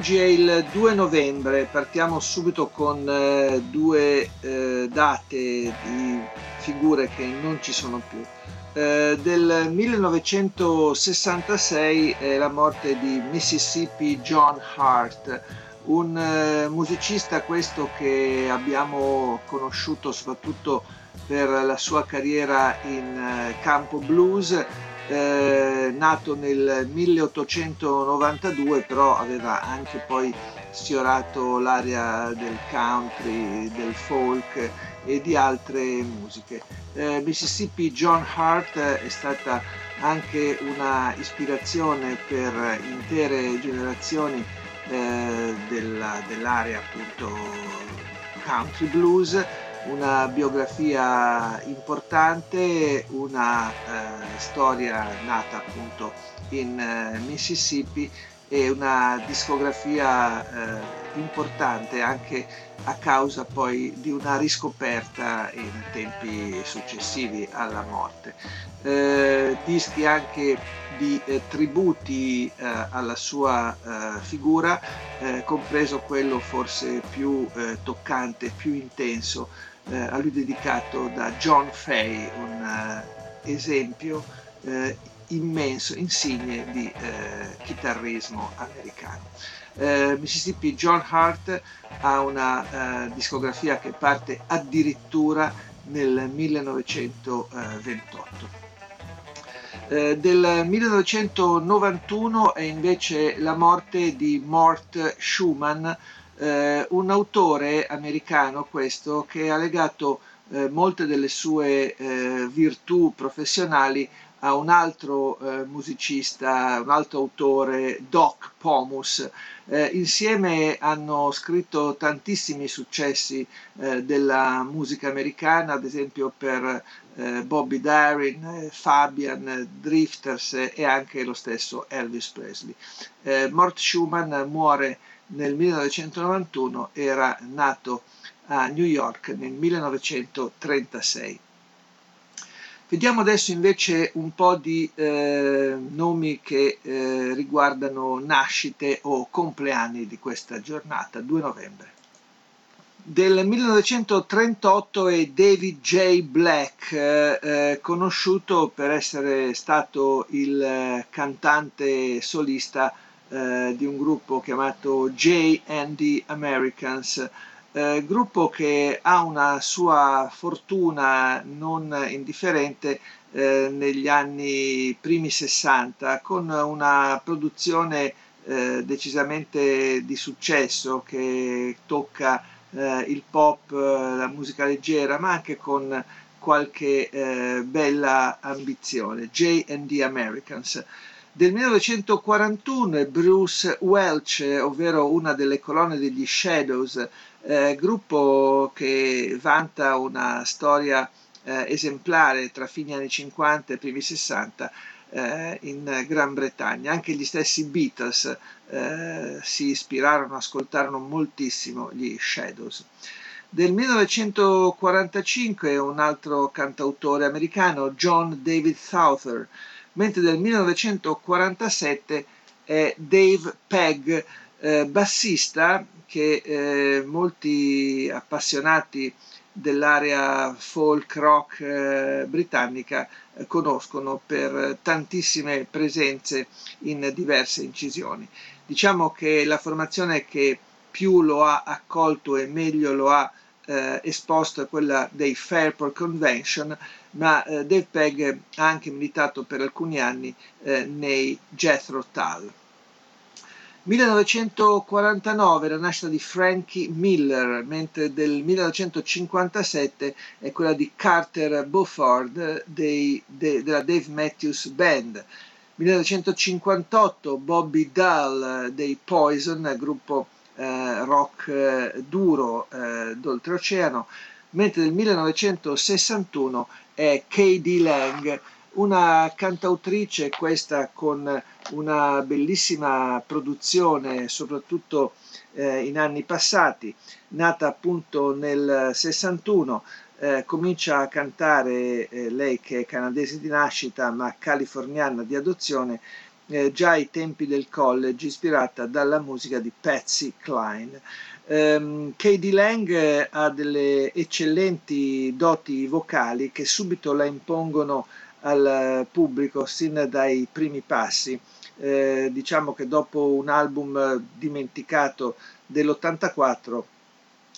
Oggi è il 2 novembre, partiamo subito con eh, due eh, date di figure che non ci sono più. Eh, del 1966 è la morte di Mississippi John Hart, un eh, musicista questo che abbiamo conosciuto soprattutto per la sua carriera in eh, campo blues eh, nato nel 1892, però aveva anche poi sfiorato l'area del country, del folk e di altre musiche. Eh, Mississippi John Hart è stata anche una ispirazione per intere generazioni eh, della, dell'area appunto country blues una biografia importante, una eh, storia nata appunto in eh, Mississippi e una discografia eh, importante anche a causa poi di una riscoperta in tempi successivi alla morte. Eh, dischi anche di eh, tributi eh, alla sua figura, compreso quello forse più toccante, più intenso eh, a lui dedicato da John Fay, un uh, esempio uh, immenso, insigne di uh, chitarrismo americano. Mississippi John Hart ha una discografia che parte addirittura nel 1928. Eh, del 1991 è invece la morte di Mort Schumann, eh, un autore americano questo che ha legato eh, molte delle sue eh, virtù professionali a un altro eh, musicista, un altro autore, Doc Pomus. Eh, insieme hanno scritto tantissimi successi eh, della musica americana, ad esempio per Bobby Darin, Fabian, Drifters e anche lo stesso Elvis Presley. Mort Schumann muore nel 1991 era nato a New York nel 1936. Vediamo adesso invece un po' di eh, nomi che eh, riguardano nascite o compleanni di questa giornata, 2 novembre. Del 1938 è David J. Black, eh, eh, conosciuto per essere stato il eh, cantante solista eh, di un gruppo chiamato J&D Americans, eh, gruppo che ha una sua fortuna non indifferente eh, negli anni primi 60 con una produzione eh, decisamente di successo che tocca eh, il pop, la musica leggera, ma anche con qualche bella ambizione. J&D Americans. Del 1941 è Bruce Welch, ovvero una delle colonne degli Shadows, eh, gruppo che vanta una storia eh, esemplare tra fine anni 50 e primi 60 eh, in Gran Bretagna. Anche gli stessi Beatles eh, si ispirarono, ascoltarono moltissimo gli Shadows. Del 1945 un altro cantautore americano, John David Souther, mentre del 1947 è Dave Pegg, eh, bassista che eh, molti appassionati dell'area folk rock eh, britannica eh, conoscono per tantissime presenze in diverse incisioni. Diciamo che la formazione che più lo ha accolto e meglio lo ha eh, esposto è quella dei Fairport Convention, ma eh, Dave Pegg ha anche militato per alcuni anni eh, nei Jethro Tull. 1949 la nascita di Frankie Miller, mentre del 1957 è quella di Carter Beauford dei, de, della Dave Matthews Band. 1958 Bobby Dahl dei Poison, gruppo eh, rock eh, duro eh, d'oltreoceano, mentre nel 1961 è K.D. Lang, una cantautrice questa con una bellissima produzione, soprattutto eh, in anni passati, nata appunto nel 61, eh, comincia a cantare, eh, lei che è canadese di nascita ma californiana di adozione, eh, già ai tempi del college, ispirata dalla musica di Patsy Cline. Um, Katie Lang ha delle eccellenti doti vocali che subito la impongono al pubblico sin dai primi passi. Eh, diciamo che dopo un album dimenticato dell'84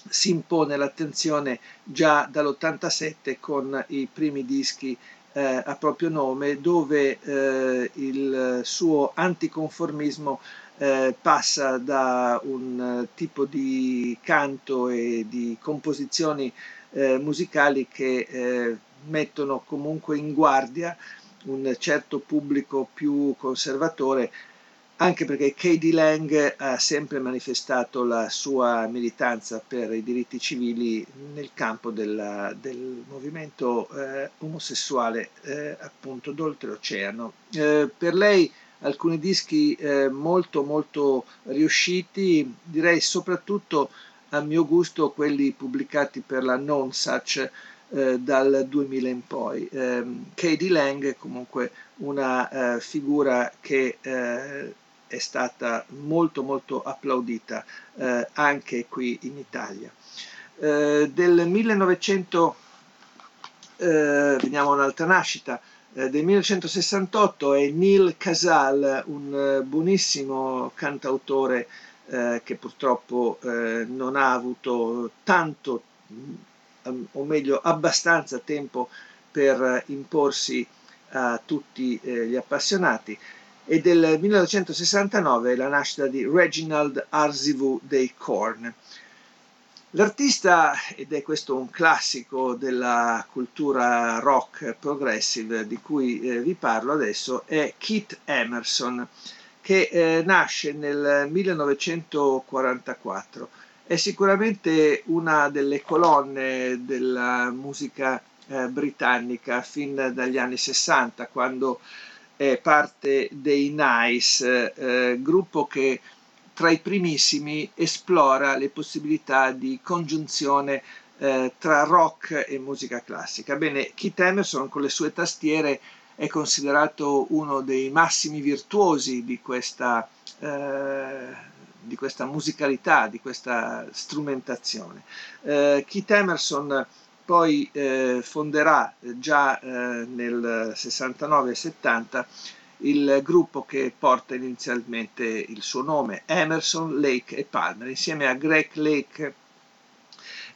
si impone l'attenzione già dall'87 con i primi dischi eh, a proprio nome dove eh, il suo anticonformismo eh, passa da un tipo di canto e di composizioni eh, musicali che eh, mettono comunque in guardia un certo pubblico più conservatore anche perché Katie Lang ha sempre manifestato la sua militanza per i diritti civili nel campo della, del movimento eh, omosessuale eh, appunto d'oltreoceano. Eh, per lei alcuni dischi eh, molto molto riusciti, direi soprattutto a mio gusto quelli pubblicati per la Non Such eh, dal 2000 in poi. Eh, Katie Lang è comunque una eh, figura che è stata molto molto applaudita eh, anche qui in Italia. Eh, del 1900, eh, veniamo un'altra nascita, eh, del 1968 è Neil Casal, un eh, buonissimo cantautore eh, che purtroppo non ha avuto tanto, mm, o meglio abbastanza tempo per imporsi a tutti gli appassionati e del 1969 la nascita di Reginald Arzivu dei Korn. L'artista, ed è questo un classico della cultura rock progressive di cui eh, vi parlo adesso, è Keith Emerson, che eh, nasce nel 1944. È sicuramente una delle colonne della musica eh, britannica fin dagli anni 60, quando è parte dei Nice, eh, gruppo che tra i primissimi esplora le possibilità di congiunzione eh, tra rock e musica classica. Bene, Keith Emerson con le sue tastiere è considerato uno dei massimi virtuosi di questa, eh, di questa musicalità, di questa strumentazione. Eh, Keith Emerson poi eh, fonderà eh, già eh, nel 69-70 il gruppo che porta inizialmente il suo nome, Emerson, Lake e Palmer, insieme a Greg Lake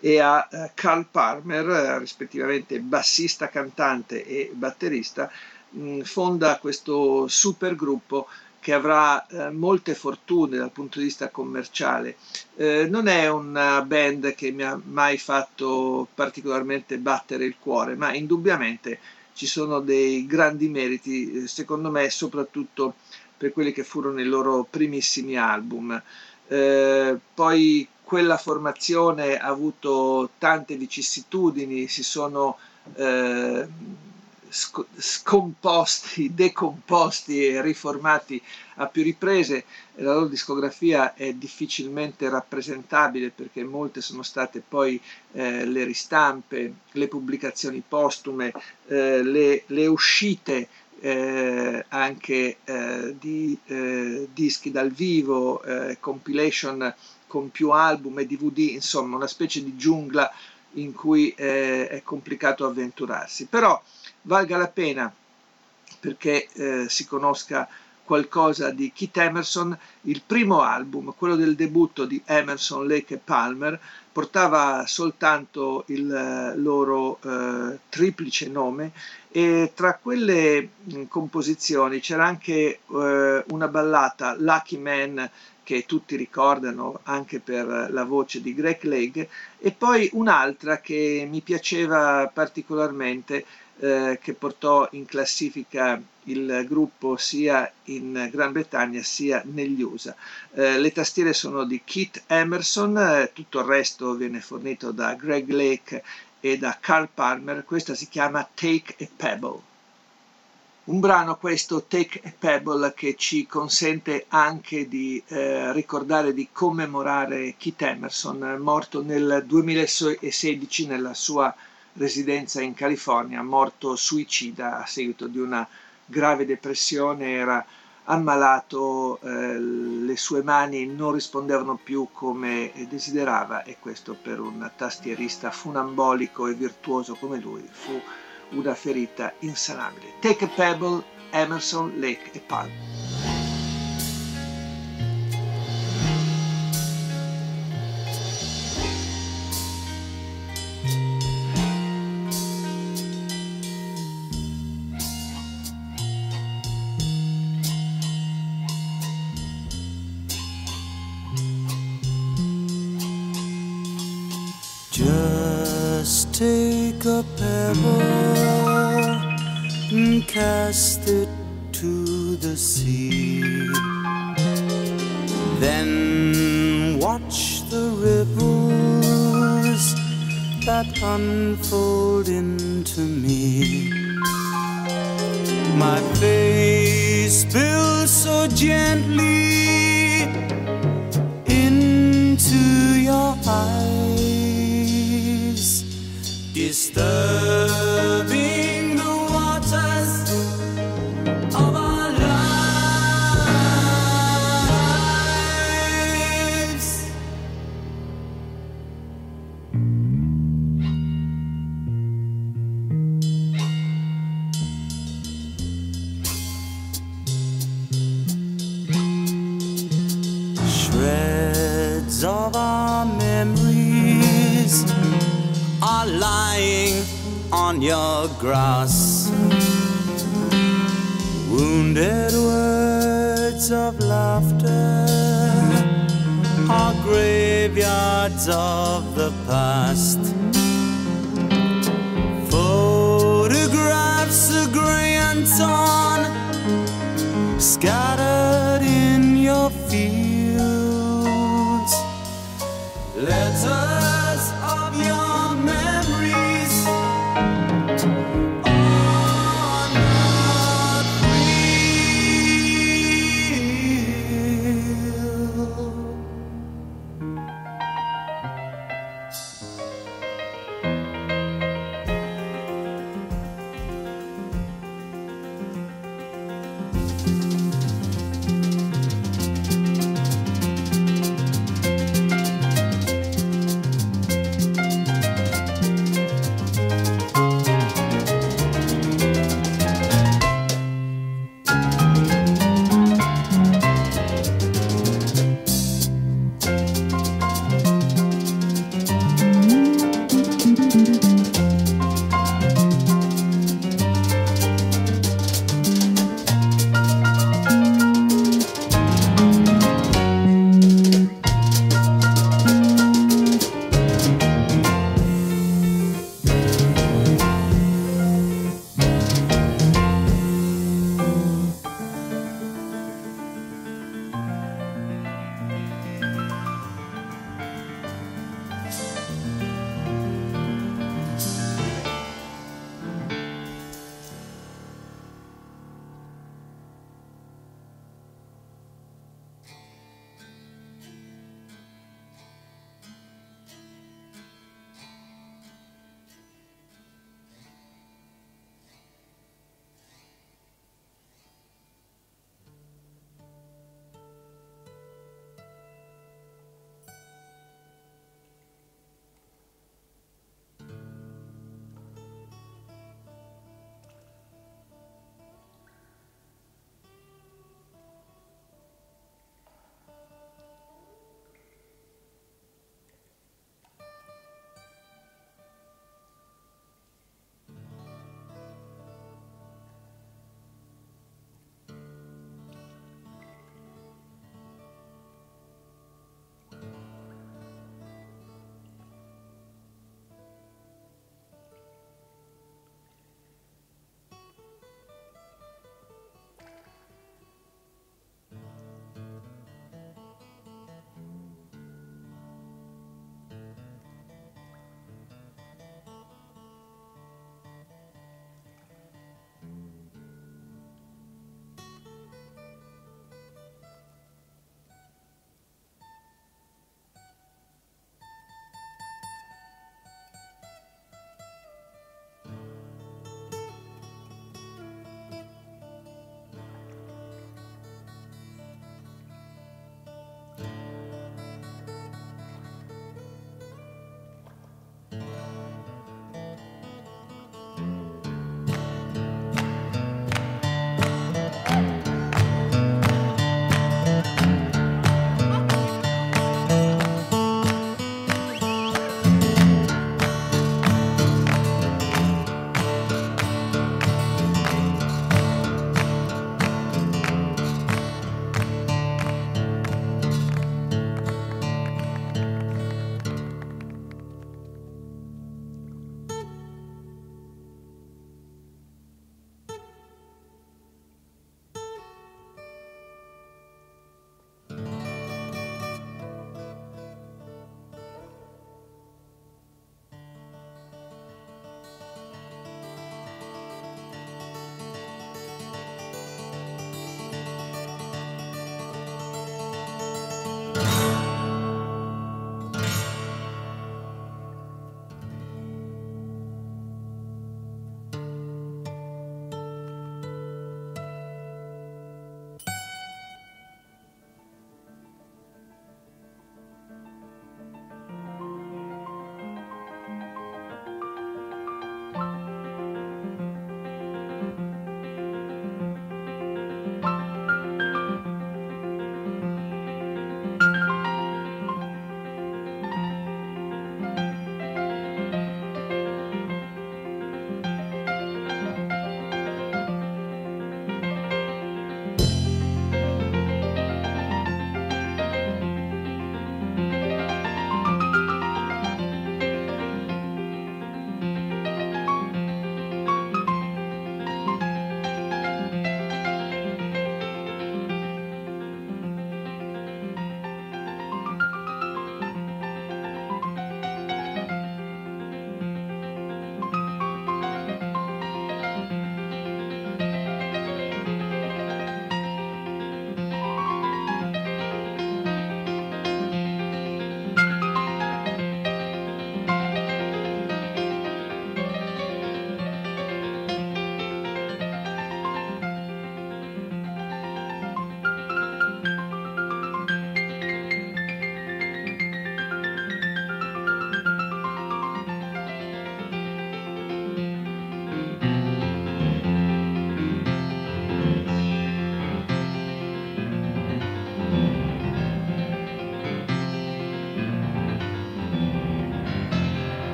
e a uh, Carl Palmer, uh, rispettivamente bassista, cantante e batterista, fonda questo supergruppo che avrà eh, molte fortune dal punto di vista commerciale. Eh, non è una band che mi ha mai fatto particolarmente battere il cuore, ma indubbiamente ci sono dei grandi meriti, eh, secondo me, soprattutto per quelli che furono i loro primissimi album. Eh, poi quella formazione ha avuto tante vicissitudini, si sono eh, scomposti, decomposti e riformati a più riprese. La loro discografia è difficilmente rappresentabile perché molte sono state poi eh, le ristampe, le pubblicazioni postume, eh, le, le, uscite eh, anche eh, di eh, dischi dal vivo, eh, compilation con più album e DVD, insomma una specie di giungla in cui è complicato avventurarsi. Però valga la pena perché eh, si conosca qualcosa di Keith Emerson, il primo album, quello del debutto di Emerson, Lake e Palmer, portava soltanto il eh, loro eh, triplice nome e tra quelle mh, composizioni c'era anche eh, una ballata Lucky Man che tutti ricordano anche per la voce di Greg Lake e poi un'altra che mi piaceva particolarmente eh, che portò in classifica il gruppo sia in Gran Bretagna sia negli USA. Eh, le tastiere sono di Keith Emerson, eh, tutto il resto viene fornito da Greg Lake e da Carl Palmer, questa si chiama Take a Pebble. Un brano questo Take a Pebble che ci consente anche di eh, ricordare, di commemorare Keith Emerson, morto nel 2016 nella sua residenza in California, morto suicida a seguito di una grave depressione, era ammalato, eh, le sue mani non rispondevano più come desiderava e questo per un tastierista funambolico e virtuoso come lui fu una ferita insanabile. Take a Pebble, Emerson, Lake e Palm. Take a pebble and cast it to the sea. Then watch the ripples that unfold into me. My face spills so gently words of laughter are graveyards of the past.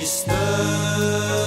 distante.